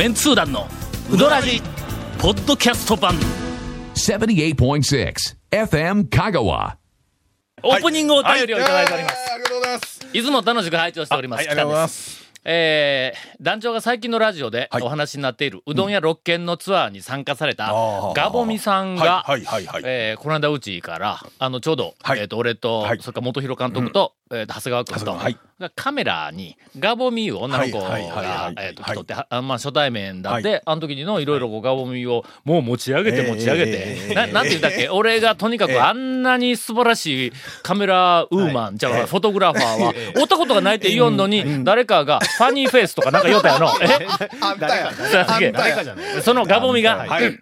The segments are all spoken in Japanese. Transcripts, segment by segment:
メンツー団のウドラジポッドキャスト版。78.6 FM Kagawa. オープニングお便りをいただいております、ありがとうございます。いつも楽しく拝聴しております、はい、ありがとうございます。す。えー団長が最近のラジオではい。お話になっているうどん屋6軒のツアーに参加されたガボミさんが、この間うちから、あの、ちょうど、はい。えっ、と、俺と、はい。それから元弘監督と、えーと長谷川君と、はい。がカメラに、ガボミを女の子が、来とって、はあまあ、初対面だって、はい。あの時にのいろいろこうガボミを、もう持ち上げてえー持ち上げて、えー。ななんて言うんだっけ、俺がとにかくあんなに素晴らしいカメラウーマン、じゃあ、フォトグラファーは、おったことがないって言おんのに、誰かがファニーフェイスとかなんか言おったやろ。え？あんたや。そのガボミが、はい。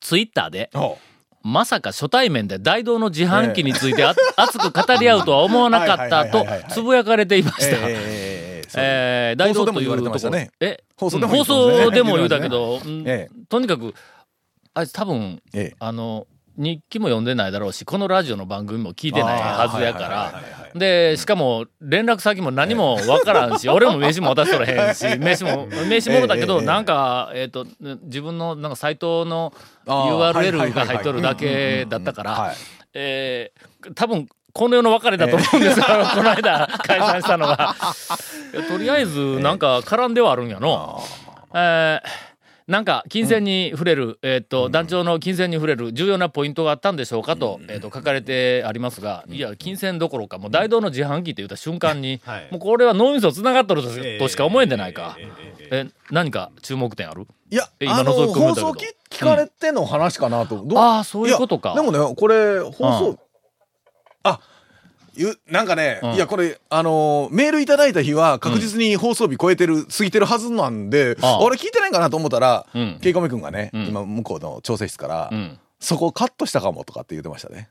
ツイッターで、ほまさか初対面で大道の自販機についてあ熱く語り合うとは思わなかったとつぶやかれていました。ええええー大道と言われてところ。ね。え放送でも放言うたけど、とにかく、あいつ多分、ええ。あの、日記も読んでないだろうし、このラジオの番組も聞いてないはずやから。は、で、しかも、連絡先も何もわからんし、俺も名刺も渡しとれへんし、名刺も、名刺もろだけど、なんか、えっと、自分の、なんかサイトの URL が入っとるだけだったからはい、えー多分、この世の別れだと思うんですよ、この間解散したのが。とりあえず、なんか絡んではあるんやの。えーなんか、金銭に触れる、えっ、と、団長の金銭に触れる重要なポイントがあったんでしょうかと、えっ、と、書かれてありますが、いや、金銭どころか、もう大道の自販機って言った瞬間に、はい。もうこれは脳みそ繋がっとるとし,、か思えんでないか。え何か注目点ある？いや、え今あの、覗き込めたけど。放送聞聞かれての話かなと。どああ、そういうことか。やでもね、これ、放う送、あ、ゆなんかね、うん。いや、これ、あのーメールいただいた日は確実に放送日超えてる、過ぎてるはずなんで、俺聞いてないかなと思ったら、うん。ケイコミ君がね、うん。今向こうの調整室から、うん。そこカットしたかもとかって言ってましたね。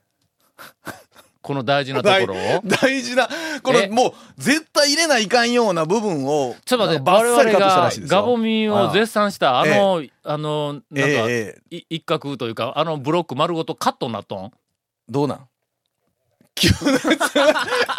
この大事なところを？大事な、こえ？のもう絶対入れないかんような部分を、ちょっと待って、バッサリカットした我々がらしいですよ。ガボミを絶賛した、あの、あの、なんか、一角というか、あのブロック丸ごとカットになっとん？どうなん？急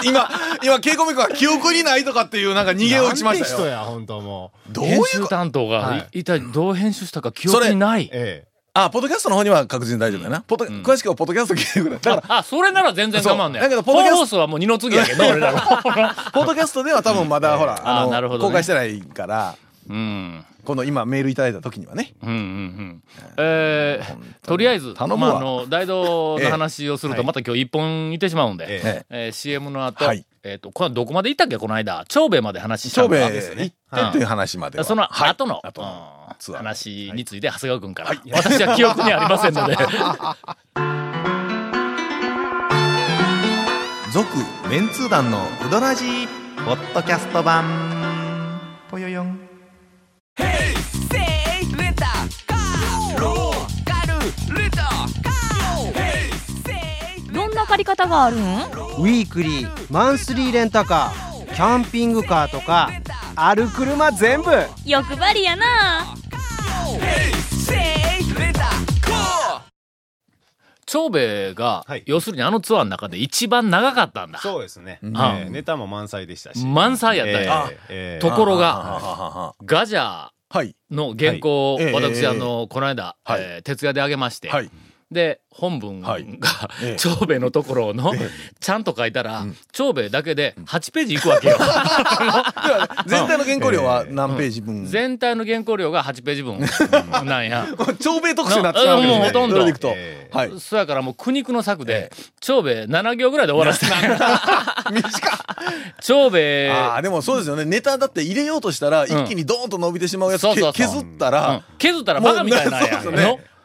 今、今、ケイコミ君は記憶にないとかっていうなんか逃げを打ちましたよ。人や、本当もう。どういう編集こ担当が、はいい、一体どう編集したか記憶にない。えあ、ポッドキャストの方には確実に大丈夫だな。ポッド詳しくはポッドキャスト聞いてくれ。だから、あ、あそれなら全然構わんねだけどポッドキャストはもう二の次やけど、俺らの。ポッドキャストでは多分まだ、ほら、ああの公開してないから、うん。この今メールいただいた時にはね。うんうんうん。えー、とりあえず、頼むわ。まあ、あの、大道の話をすると、ええ。また今日一本いってしまうんで、ええ。えー CM の後、はい。えっ、と、これはどこまで行ったっけ、この間。長兵衛まで話した長兵衛行ってっていう話までは。そのはい。後の,、後のうん話について長谷川君から、私は記憶にありませんので。続メンツー団のウドラジーポッドキャスト版。ぽよよんり方があるん？ウィークリーマンスリーレンタカーキャンピングカーとかある車全部。欲張りやな。長兵衛が、はい。要するにあのツアーの中で一番長かったんだ。えそうですね。えあえネタも満載でしたし。満載やったんやええええところがガジャはい。の原稿をはい。ええ私、ええあのこの間、はい。えー徹夜であげまして、はい。で本文が、はい。ええ。長兵衛のところの、ちゃんと書いたら、長兵衛だけで8ページいくわけよ。全体の原稿料は何ページ分？全体の原稿料が8ページ分なんや。長兵衛特集になってしまうわけですね。もうほとんど。はい。そやからもう苦肉の策で、長兵衛7行ぐらいで終わらせた。短っ。長兵衛、ああ、でもそうですよね。ネタだって入れようとしたら、一気にドーンと伸びてしまうやつ削ったうん。ら、削ったらバカみたいなんや。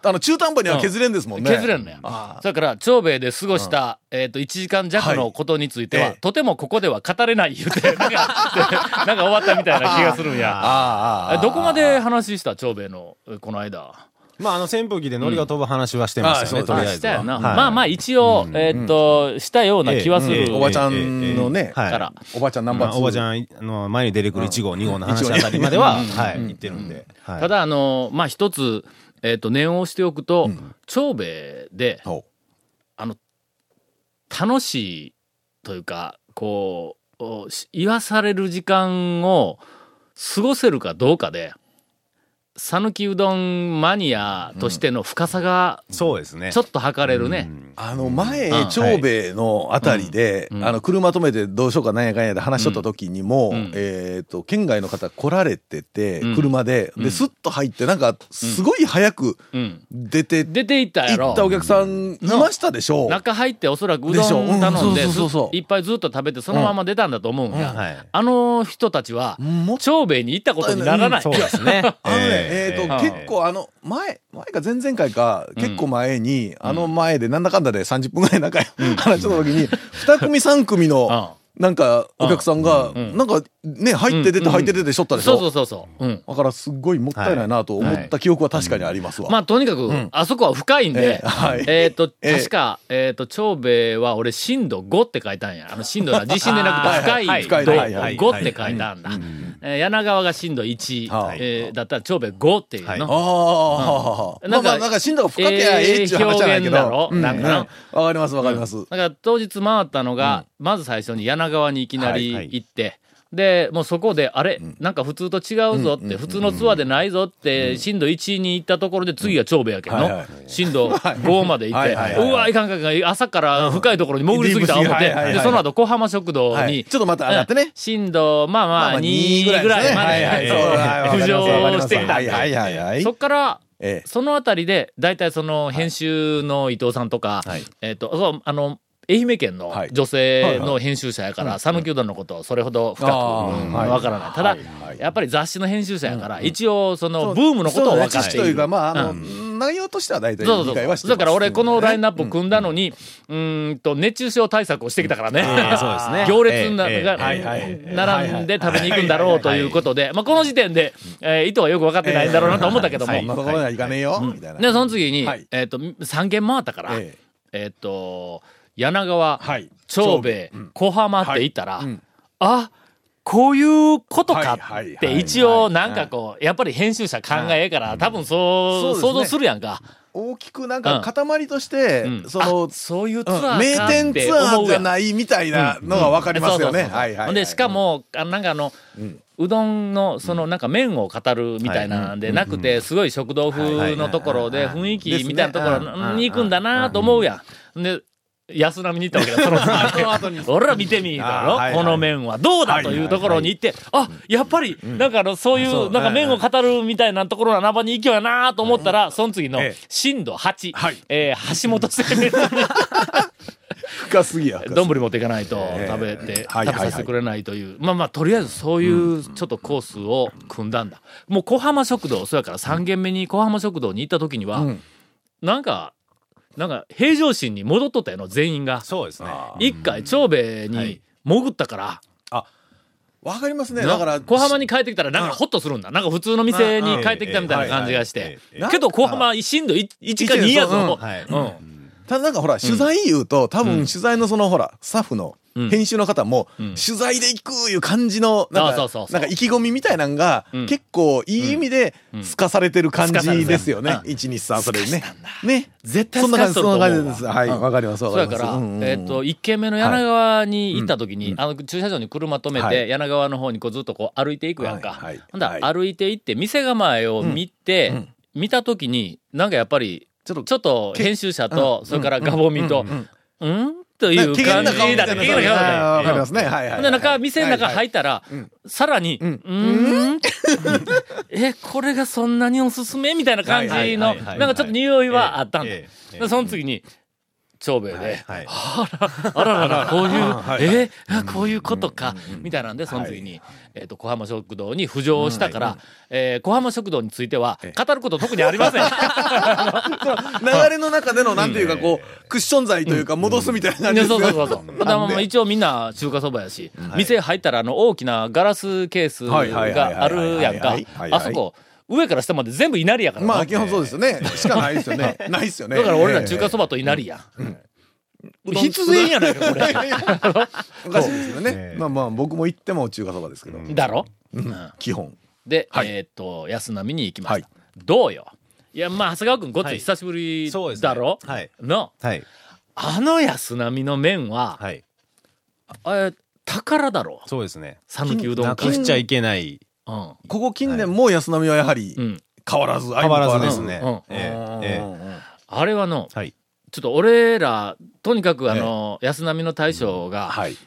あの、中途半端には削れんですもんね。削れんのやあ。それから、長兵衛で過ごした、えっと、1時間弱のことについては、はいええとてもここでは語れない言うて、なんか、なんか終わったみたいな気がするんや。ああ、ああ。えどこまで話した長兵衛の、えこの間。まあ、あの、扇風機でノリが飛ぶ話はしてましたよね、うんとりあえずは。したよな。はいまあまあ、一応、えっと、したような気はする。うんおばちゃんのね、はいから。おばちゃんナンバー2。まあおばちゃんの前に出てくる1号、2号の話あたりまでは、はい、言ってるんで。はいただ、あの、まあ、一つ、えっと、念を押しておくと、長兵衛で、ほあの、楽しいというか、こう、おし言わされる時間を過ごせるかどうかで、讃岐うどんマニアとしての深さがそうですね。ちょっと測れるね。あの、前うん、長兵衛のあたりで、うんあの、車止めてどうしようかなんやかんやで話しとった時にも、うんえっ、と、県外の方来られてて、うん車で、うんで、スッと入って、なんか、すごい早くうん。出て、出ていったやろ。行ったお客さんいましたでしょう。中入っておそらくうどでしょうんん頼んで、いっぱいずっと食べてそのまま出たんだと思うんや。はい。あの人たちは、長兵衛に行ったことにならない。そうですね。あのね、ええっ、と、ええ結構あの、前、前か前々回か、うん。結構前に、あの前でなんだかんだで30分ぐらい仲良く話してた時に、2組3組の、なんか、お客さんが、うんなんか、ね、入って出てうん入って出てしょったでしょ？そうそうそうそう。うん。だからすっごいもったいないなと思った記憶は確かにありますわ。まあ、とにかく、ん。あそこは深いんでえ、っと、ええ確か、えっと、長兵衛は俺、震度5って書いたんや。あの、震度は地震でなくて、深いはい。はい。度はい。はい。5って書いたんだ。えー柳川が震度1、はいえーだったら長兵衛5っていうの。ああ、うん。なんかなんか死んだが深けやええっちゅう話じゃないけど。うん。なんかわかりますわかります。だから当日回ったのが、まず最初に柳川にいきなりはいはい。行って、で、もうそこで、あれ、なんか普通と違うぞって、普通のツアーでないぞって、震度1に行ったところで次が長兵衛やけどはいはい、震度5まで行って、はいはいはい。うわ、いかんかんかん、朝から深いところに潜りすぎた思って、はいはいはい。で、その後小浜食堂にはい、ちょっとまた上がってね。うん。震度、まあまあ、まあまあ2ぐらいまで。浮上してきた。んはいはいはいはい。そっから、ええ。そのあたりで、大体その編集の伊藤さんとか、はい。えっ、と、そうあの、愛媛県のはい。女性の編集者やから、讃岐うどんのことをそれほど深くわからない。ただ、やっぱり雑誌の編集者やから、一応そのブームのことを分かっている。というか、まあ、あの、う内容としては大体だから俺このラインナップ組んだのに、うーんと、熱中症対策をしてきたからね。えそうですね。行列が、並んで食べに行くんだろうということで、まあこの時点で、えー意図はよく分かってないんだろうなと思ったけども、そんなところには行かねえよ、みたいな。で、その次に、はい。えっ、と、3軒回ったから、え。えっ、と、柳川、はい。長兵衛、小浜って言ったら、はい。うん。あ、こういうことかってはい一応なんかこう、やっぱり編集者考えから、多分そう、想像するやんか。大きくなんか塊として、うん。そのあ、そういうツアー名店ツアーじゃ。ないみたいなのがわかりますよね。で、しかも、あなんかあの、うどんの、その、なんか麺を語るみたいなんでなくて、すごい食堂風のところで、雰囲気みたいなところに行くんだなと思うやん。で、安波に行ったわけだ、その 次に。俺ら見てみ、だろあーはいはい。この麺はどうだというところに行って、あ、やっぱり、なんかあの、そういう、なんか麺を語るみたいなところの穴場に行きようやなと思ったら、その次のええ、震度8はい、えー橋本深すぎや。丼持っていかないとええ。食べて、はい食べさせてくれないという。まあまあ、とりあえずそういうちょっとコースを組んだんだ。もう小浜食堂、そやから3軒目に小浜食堂に行った時には、うん。なんか、なんか平常心に戻っとったやの、全員が。そうですね。一回長兵衛に潜ったから、わかりますね。なだから、小浜に帰ってきたらなんかホッとするんだ。なんか普通の店に帰ってきたみたいな感じがしてけど小浜震度 1, か2やぞ。はい。うんただなんかほら、取材言うと、多分取材のそのほら、スタッフのうん編集の方も、うん。取材で行くいう感じの、なんか意気込みみたいなんがうん、結構いい意味で、すかされてる感じですよね。うん。1、2、3、それね。ね。絶対そんな感じ、そんな感じです。はい、うん。わかります、わそうやから、えっ、と、一軒目の柳川に行った時に、あの、駐車場に車止めて、はい。柳川の方にこうずっとこう歩いていくやんか。はいはい。ほんだ歩いて行って、店構えを見て、見た時に、なんかやっぱり、ちょっとちょっと編集者と、それからガボミと、うん？という感じだ機嫌な顔だよわかりますね。はいはいで、中、店の中はい入ったら、んさらに、ううん。え、これがそんなにおすすめみたいな感じの、なんかちょっと匂いはあったんだ。ええええ。でその次に、長兵衛で、はい。あららら、こういう、えあこういうことか、みたいなんで、その次に、えっと、小浜食堂に浮上したから、えー小浜食堂については、語ること特にありません。流れの中での、なんていうか、こう、クッション材というか、戻すみたいな感じねですよ。そうそうそうそう。だからまあ一応みんな中華そばやし、店入ったらあの大きなガラスケースがあるやんか。はいはいはいはいはいはい。あそこ、上から下まで全部稲荷やからな。まあ、基本そうですよね。しかないですよね。ないですよね。だから俺ら中華そばと稲荷やん。必然やないか、これ。おかしいですよねえ。えまあまあ、僕も行っても中華そばですけど。だろ？基本。で、はいえーっと、安波に行きました。はどうよ？いや、まあ、長谷川君、ごっつはいい久しぶりそうですねだろ、はいの、はい。あの安波の麺は、はい。え宝だろ？そうですね。讃岐うどんなくしちゃいけない。うん。ここ近年も安波はやはりう、ん。変わらず、変わらずですね。あれはの。ちょっと俺ら、とにかくあの、安波の大将が、はい。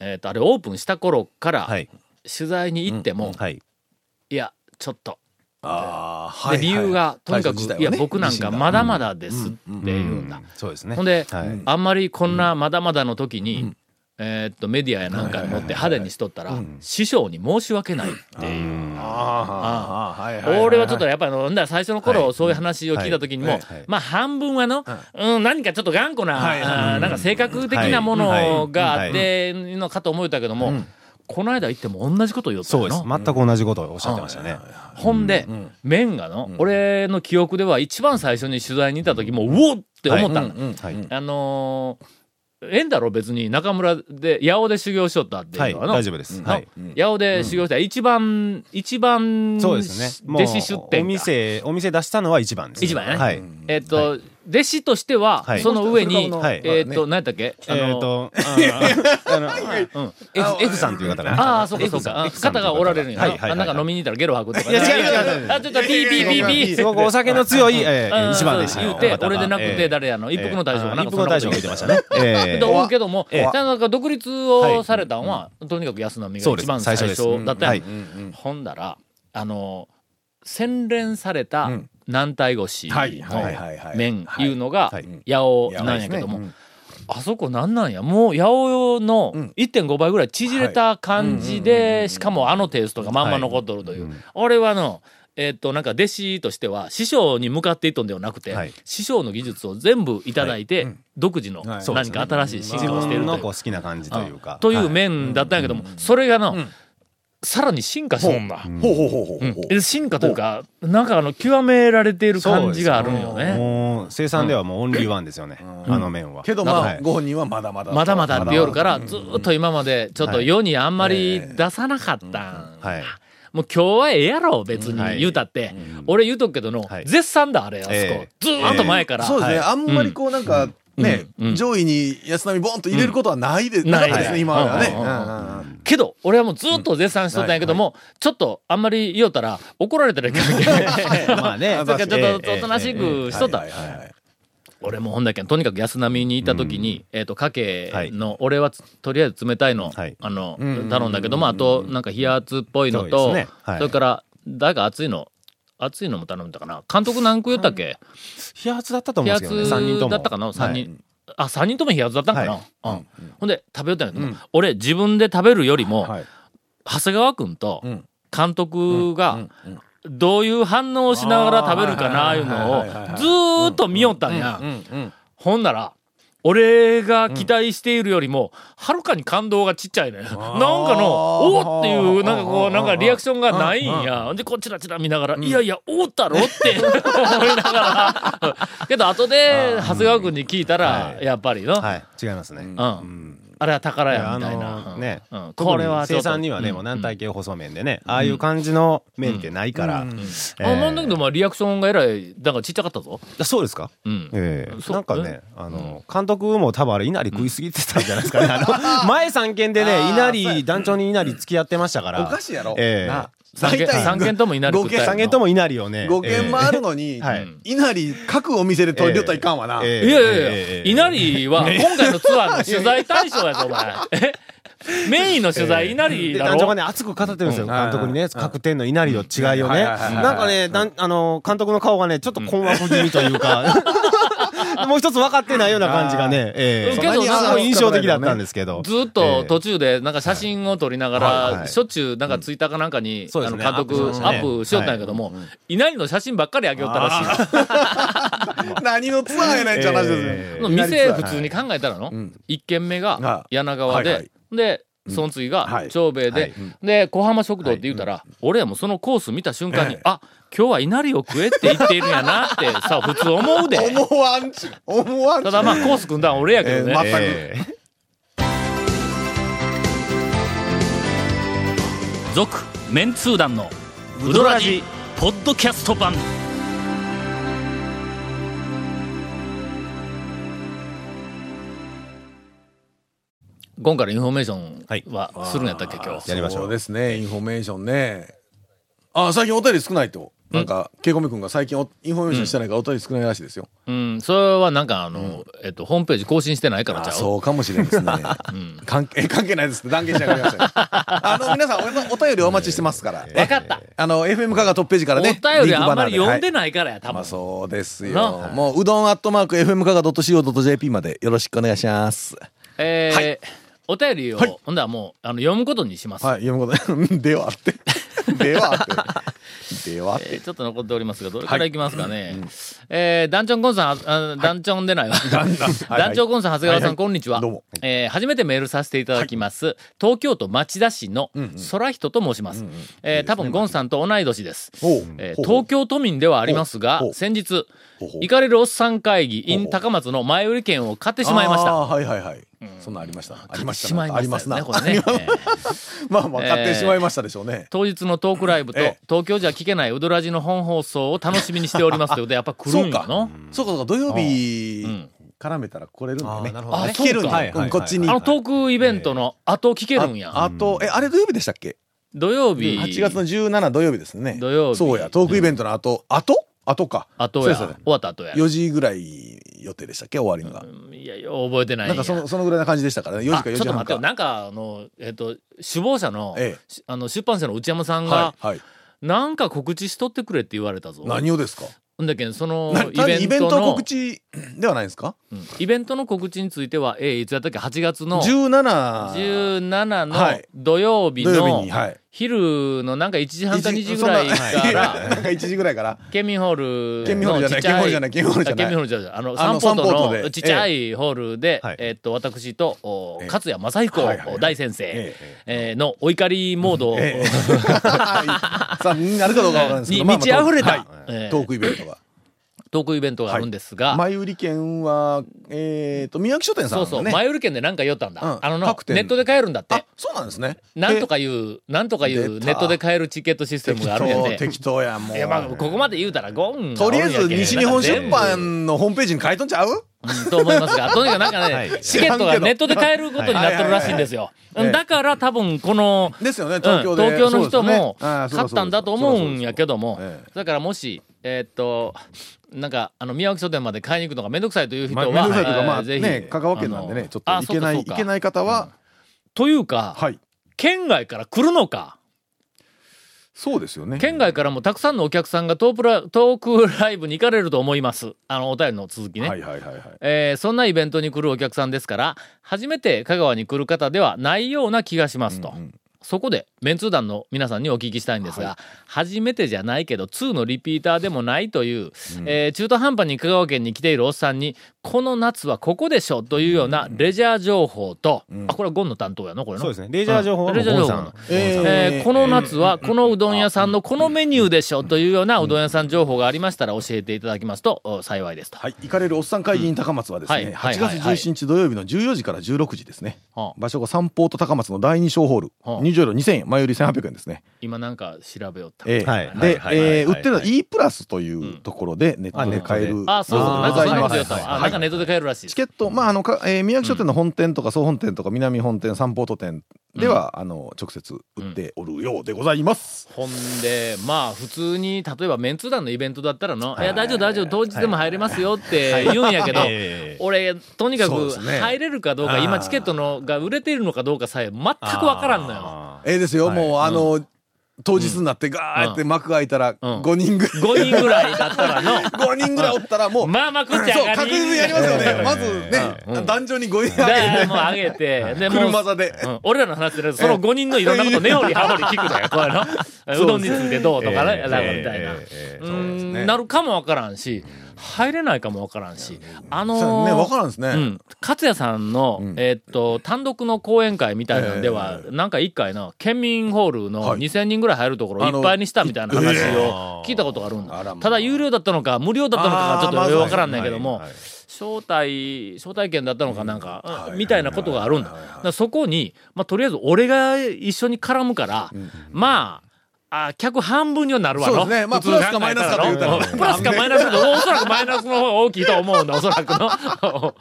えっと、あれオープンした頃から、はい。取材に行っても、はい。いや、ちょっと。ああ、で、理由が、とにかく、いや、僕なんかまだまだですって言うんだ。そうですね。ほんで、はいあんまりこんなまだまだの時に、えーっと、メディアやなんかに乗って派手にしとったら、師匠に申し訳ないっていう。ああ、はいはいはい。俺はちょっとやっぱり、最初の頃、そういう話を聞いた時にも、まあ半分はの、うん、何かちょっと頑固な、なんか性格的なものがあってのかと思えたけども、この間行っても同じこと言おったよそうです。な。全く同じことをおっしゃってましたね。ほんで、麺がの、俺の記憶では一番最初に取材に行った時も、うおっって思ったの。はい。あのー、ええんだろ別に中村で、八尾で修行しとったってはいいうのはの、大丈夫です。はい。八尾で修行した一番、一番、そうですね。弟子出店お店、お店出したのは一番です。一番やねはい。えっと、弟子としては、はい。その上に、はい。えっと、何やったっけ？あの、えっと、あ ーあの、うん。F, F さんという方がね。ああ、そうかそうか。方方がおられるんや。な。はいはいはい。あなんか飲みに行ったらゲロ吐くとか。いや違う違う違う。あ、ちょっとピーピーピーピー。すごくお酒の強い、一番でした。言うて、俺でなくて誰やの、一服の大将がな？んか一服の大将が言ってましたね。ええと思うけども、ええなんか独立をされたんは、とにかく安波が一番最初。だったやんはいほんだら、あの、洗練された軟体腰の麺いうのがはい、八尾なんやけども、あそこなんなんや。もう八尾の1.5倍ぐらい縮れた感じで、しかもあのテイストがまんま残っとるという。俺はの、えっと、なんか弟子としては、師匠に向かっていっとんではなくて、はい。師匠の技術を全部いただいて、独自のはい。何か新しい進自化をしているという。好きな感じというか。というはい面だったんやけども、それがの、さらに進化したんだ。ほうほうほうほうほう。え進化というか、なんかあの、極められている感じがあるんよね。もう、生産ではもうオンリーワンですよね。あの麺は。けどまあ、はいご本人はまだまだ。まだまだって言おるから、ずーっと今までちょっと世にあんまり出さなかったん。はい。もう今日はええやろ、別にはい言うたって。俺言うとくけどのは、い絶賛だ、あれ、あそこええ。ずーっと前から。そうですね。はあんまりこうなんか、ねうん、上位に安波ボンと入れることはないで、んなかったですね、今まではね。けど、俺はもうずーっと絶賛しとったんやけども、ちょっとあんまり言おったら怒られたらいけないけ。ど。まあね。ちょっとええおとなしくしとった。俺もほんだけんとにかく安波にいた時に、えっ、と、かけの、俺はつとりあえず冷たいの、はい。あの、んうん。頼んだけども、あと、なんか冷圧っぽいのと、それから、誰か熱いの、熱いのも頼んだかな。監督何個言ったっけ、冷圧だったと思冷うんですけどね、三人とも。圧だったかな ?3 人。はい。あ、3人とも冷圧だったんかな、はい。うん。ほんで、食べよったんやけども、俺自分で食べるよりも、はい。長谷川君とん。監督が、どういう反応をしながら食べるかな、いうのをずーっと見よったんや。ほんなら、俺が期待しているよりも、はるかに感動がちっちゃいね。なんかの、おーっていう、なんかこう、なんかリアクションがないんや。で、こっちらちら見ながら、いやいや、おったろ？って思いながら。けど、後で、長谷川君に聞いたら、やっぱりの、はい。違いますね。うん。あれは宝や、みたいあな。のね。うん。これは生産にはね、もう軟体系細麺でね、ああいう感じの麺ってないから。えあ、ーまあ、だけど、まあ、リアクションがえらい、なんかちっちゃかったぞ。あそうですか？うん。ええ。なんかね、あの、監督も多分あれ、稲荷食いすぎてたんじゃないですかね。あの、前三軒でね、稲荷、団長に稲荷付き合ってましたから。おかしいやろ。ええな三軒大体三軒とも稲荷食ったやろ五軒三軒とも稲荷をね。五軒回るのにはい、稲荷各お店で取り寄ったらいかんわな。ええ。いやいやいや、ええ。稲荷は今回のツアーの取材対象やぞ、お前。え メインの取材、稲荷だろで団長がね、熱く語ってるんですよ。うん。監督にね、各店の稲荷の違いをね。なんかね、あの、監督の顔がね、ちょっと困惑気味というか、もう一つ分かってないような感じがね、ええ。けどなんかすごい印象的だったんですけど。ずっと途中でなんか写真を撮りながら、しょっちゅうなんかツイッターかなんかに、あの監督アアップしよったんやけども、稲荷の写真ばっかり上げよったらしい。何のツアーやねんって話ですえよ。店普通に考えたらの、ん。一軒目がは柳川で、はいはい。で、その次がはい。長兵衛で、はい。で、小浜食堂って言うたら、俺はもうそのコース見た瞬間に、あ、今日は稲荷を食えって言っているんやなって さ、普通思うで。思わんち、思わんち。ただまあコース組んだん俺やけどね。えー全く。ええ。続、メンツー団のウドラジポッドキャスト版。今回のインフォメーションはするんやったっけ、今日？やりましょうそうですね、インフォメーションね。あ、最近お便り少ないと。なんか、ケイコミ君が最近おインフォメーションしてないからお便り少ないらしいですよ。うん、それはなんかあの、えっと、ホームページ更新してないからちゃあう。そうかもしれないですね。関係、関係ないですって断言しながらません。あの、皆さんお、お便りお待ちしてますから。わかった。あの、FM カがトップページからおね。便りあんまり読んでないからや、多分まあ。そうですなよ。もう、うどんアットマーク FM カが .co.jp までよろしくお願いします。えーお便りを、はいほんだらもう、あの、読むことにします。はい、読むこと、ではあ って。ではあって。ではあって。えーちょっと残っておりますが、どれからいきますかね。えー、ダンチョンコンさん、あダンチョンでないわ。ダンチョンコンさん、長谷川さん、こんにちは。どうもえー初めてメールさせていただきます。東京都町田市の空人と申します。えー多分ゴンさんと同い年です。おうえー東京都民ではありますが先日、行かれるおっさん会議 in 高松の前売り券を買ってしまいました。はいはいはい。そんなんありました。ありましたあります まあまあ、買ってしまいましたでしょうね。当日のトークライブとええ東京じゃ聞けないウドラジの本放送を楽しみにしておりますということでやっぱ来るそうかんやの。。そうかそうか、土曜日ん絡めたら来れるんだよね。あ聞けるんだこっちに。あのトークイベントの後聞けるんや。ああと、え、あれ土曜日でしたっけ？土曜日。?8 月の17土曜日ですね。土曜日そうや、トークイベントの後、後？後か。後や。終わった後や。4時ぐらい予定でしたっけ終わりのが。いや覚えてない。なんかその、そのぐらいな感じでしたからね。4時か4あちょっと待って。なんか、あの、えっ、と、首謀者の、ええしあの出版社の内山さんが、はい、はい。なんか告知しとってくれって言われたぞ。何をですか？ほんだけんそのなイベンイベントのト告知ではないですか？うんイベントの告知については、えーいつやったっけ ?8 月の ?17。17はのい土曜日土曜の日に、はい。昼のなんか1時半か2時一ぐらいから、なんか1時ぐらいから。県民ホール県民ホールじゃないのちっちゃ県民ホールじゃない県民ホールじゃない。あ県民ホールじゃないあの、サンポートのちっちゃいホールで、はいえっと、私と、勝谷正彦大先生、のお怒りモード。ええ。さあ、なるかどうかわからないですけど。に満ち溢れた、トークイベントが。トークイベントがあるんですが、前売り券は、えっと、宮城書店さんそうそう。前売り券で何か言ったんだ。うんあのの各、店ネットで買えるんだってあ。、そうなんですね。なんとかいう、なんとかいうネットで買えるチケットシステムがあるんやて。適当、適当や、もう。いや、まあ、ここまで言うたらゴンがとりあえず、西日本出版のホームページに書いとんちゃううんと思いますが、とにかくなんかね、はい。チケットがネットで買えることになってるらしいんですよ。だから多分この、ですよね、うん東京で。東京の人も買ったんだと思うんやけどもだからもし、えーっと、なんか、あの、宮脇書店まで買いに行くのがめんどくさいという人は、まか、まあ、えーぜひね、香川県なんでね、ちょっといけない、いあそうかそうか。けない方は、というか、はい。県外から来るのか。そうですよね。県外からもたくさんのお客さんがトープラトークライブに行かれると思います。あの、お便りの続きね。はいはいはいはい。えーそんなイベントに来るお客さんですから、初めて香川に来る方ではないような気がしますと。うんうんそこで、メンツー団の皆さんにお聞きしたいんですが、初めてじゃないけど、2のリピーターでもないという、えー中途半端に香川県に来ているおっさんに、この夏はここでしょというようなレジャー情報と、あ、これはゴンの担当やのこれの？そうですね。レジャー情報はレジャー情報ゴンさん。えーこの夏はこのうどん屋さんのこのメニューでしょというようなうどん屋さん情報がありましたら教えていただきますとお幸いですと。はい、行かれるおっさん会議員高松はですはい。ね、8はい。はい。月17日土曜日の14時から16時ですね。はあ。場所がサンポート高松の第2小ホール。はあ。入場料2000円、前売り1800円ですね。今なんか調べよった。ええ。はい。で、はいえ売ってるのは E プラスというところでネットで買える。あ、そうそう、あなんかそんなこと言ったわ。あ、ございますなんかネットで買えるらしい。チケット、まあ、あの、かえー宮城書店の本店とか総本店とか南本店、サンポート店では、あの、直接売っておるようでございます。ほんで、まあ、普通に、例えばメンツ団のイベントだったらの、い。や、大丈夫、大丈夫、当日でも入れますよって言うんやけどええ、俺、とにかく入れるかどうか、今チケットのが売れているのかどうかさえ全くわからんのよ。あええですよ、はい。もう、あの、当日になってガーって幕が開いたら、ん。5人ぐらい、5人ぐらいだったらの、5人ぐらいおったらもう、まあまあ食っちゃそう確実にやりますようん。ね。まずね、団長に5人あげで、もう上げて、で、て、もう、車座で。うん。俺らの話で、その5人のいろんなこと根掘り葉掘り聞くのよ、こういうの。うどんについてどうとかね、なんかみたいな。うそうですね。ん、なるかもわからんし、入れないかもわからんし、あのーね、わからんですね。うん。勝也さんの、ん。えーっと、単独の講演会みたいなのでは、なんか一回の、県民ホールのはい。2000人ぐらい入るところいっぱいにしたみたいな話えを聞いたことがあるんだ。ただ、有料だったのか、無料だったのかがちょっとわからんないけども、招待、招待券だったのかなんか、はいみたいなことがあるんだ。そこに、まあ、とりあえず俺が一緒に絡むから、まあ、あ客半分にはなるわの。そうですねまあプラスかマイナスかと言うたらうんプラスかマイナスか、おそらくマイナスの方が大きいと思うんだ、おそらくの。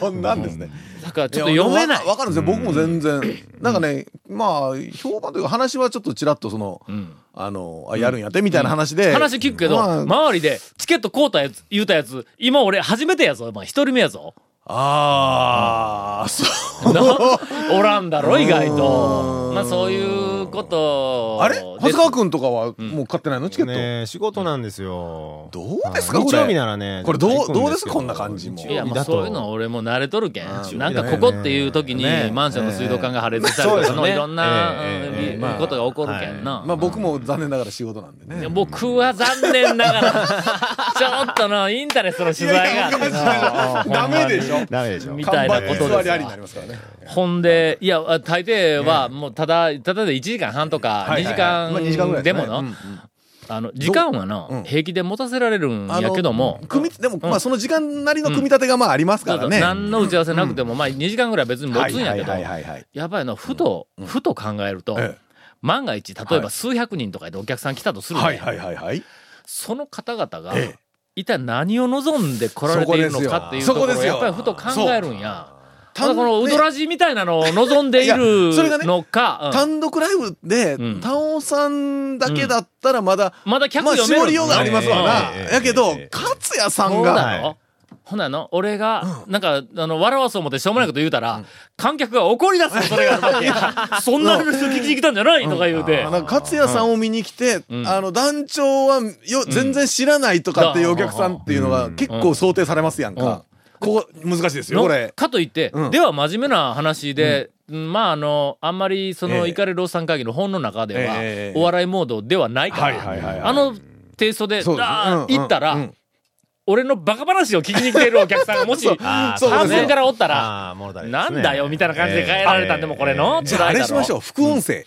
どんなんですね。だからちょっと読めないやわわかるんですよ。僕も全然。なんかね、まあ、評判というか話はちょっとちらっとその、んあの、あやるんやってみたいな話で。話聞くけど、まあ周りでチケット買うたやつ、言うたやつ、今俺初めてやぞ。まあ一人目やぞ。ああ、そう。なおらんだろ、意外と。まあそういうこと。あれ？で長谷川くんとかはもう買ってないの？チケット？ね仕事なんですよ。どうですか？日曜日ならね。これどうど。うですけこんな感じも。いや、まあだと。そういうのは俺も慣れとるけん。んなんかここっていう時にねマンションの水道管が破裂したりとかのいろんなことが起こるけんな。まあ僕も残念ながら仕事なんでね。僕は残念ながら、ちょっとのインタレストの取材があってなダメでしょダメでしょ。みたいなことです。ほんで、いや、大抵はもうただ、ただで1時間半とか2時間でものあの、時間はのうん、平気で持たせられるんやけども、組みでも、まあその時間なりの組み立てがまあありますからね。何の打ち合わせなくても、まあ2時間ぐらい別に持つんやけど。やっぱりの、ふと、ふと考えるとええ、万が一、例えば数百人とかでお客さん来たとするねはいはいはいはい。その方々がええ、一体何を望んで来られているのかっていうところを、そこですよ。やっぱりふと考えるんや。そただこのウドラジみたいなのを望んでいるのか、うん。単独ライブでうん、タオさんだけだったらまだ、まだ客まあ読める絞りようがありますわな。やけどええ、勝也さんが、ほなの、俺が、なんか、あの、笑わそう思ってしょうもないこと言うたら、観客が怒り出すそれがあるわけや。そんな話を聞きに来たんじゃないとか言うて。なんか勝也さんを見に来て、ん。あの、団長はよ、全然知らないとかっていうお客さんっていうのが結構想定されますやんうん。か。ここ、難しいですよ、のこれ。かといって、うん。では真面目な話で、まああの、あんまりその、ええ。イカレローさん会議の本の中では、ええお笑いモードではないから、あのテイストで、行ったら、うん俺のバカ話を聞きに来ているお客さんがもし、半分からおったら、なんだよ、みたいな感じで変えられたんでも、これの、じゃああれしましょう。う、副音声。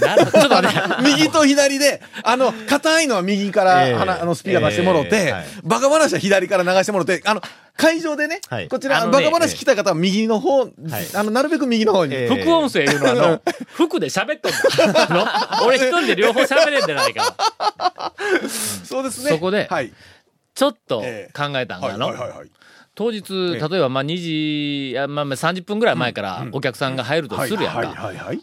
なるほどちょっと待って。右と左で、あの、硬いのは右から、あの、スピーカー出してもろてバカ話は左から流してもろて、あの、会場でねはい、こちら、バカ話聞きたい方は右の方、あの、なるべく右の方に。ええ副音声いうのはあの、服で喋っとんだ。の？俺一人で両方喋れんでないから。そうですね。そこではい。ちょっとええ。考えたんはいがの。当日、ええ。例えばまあ2時、まあまあ30分ぐらい前からお客さんが入るとするやんか。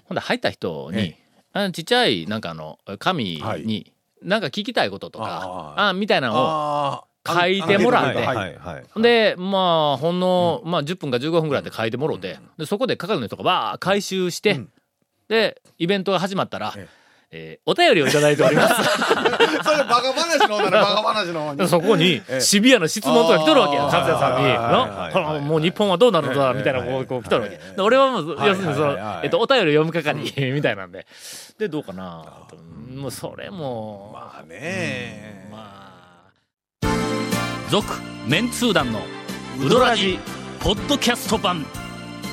ほんで入った人にえ、あのちっちゃいなんかあの紙はい。に、なんか聞きたいこととか、ああ。みたいなのを、書いてもらって。で、まあ、ほんの、まあ10分か15分ぐらいで書いてもろて、で、そこで係の人がばー回収して、うん。で、イベントが始まったら、ええーお便りをいただいております。それバカ話の方だね、バカ話の方に。そこにええシビアな質問とか来とるわけや、勝也さんに。もう日本はどうなるのだ、みたいな、こう、こう来とるわけ。で俺はもう、はい要するにそのえっと、お便り読む係、みたいなんで。で、どうかなともうそれも、まあね。まあ。続、メンツー団のウドラジ、ポッドキャスト版。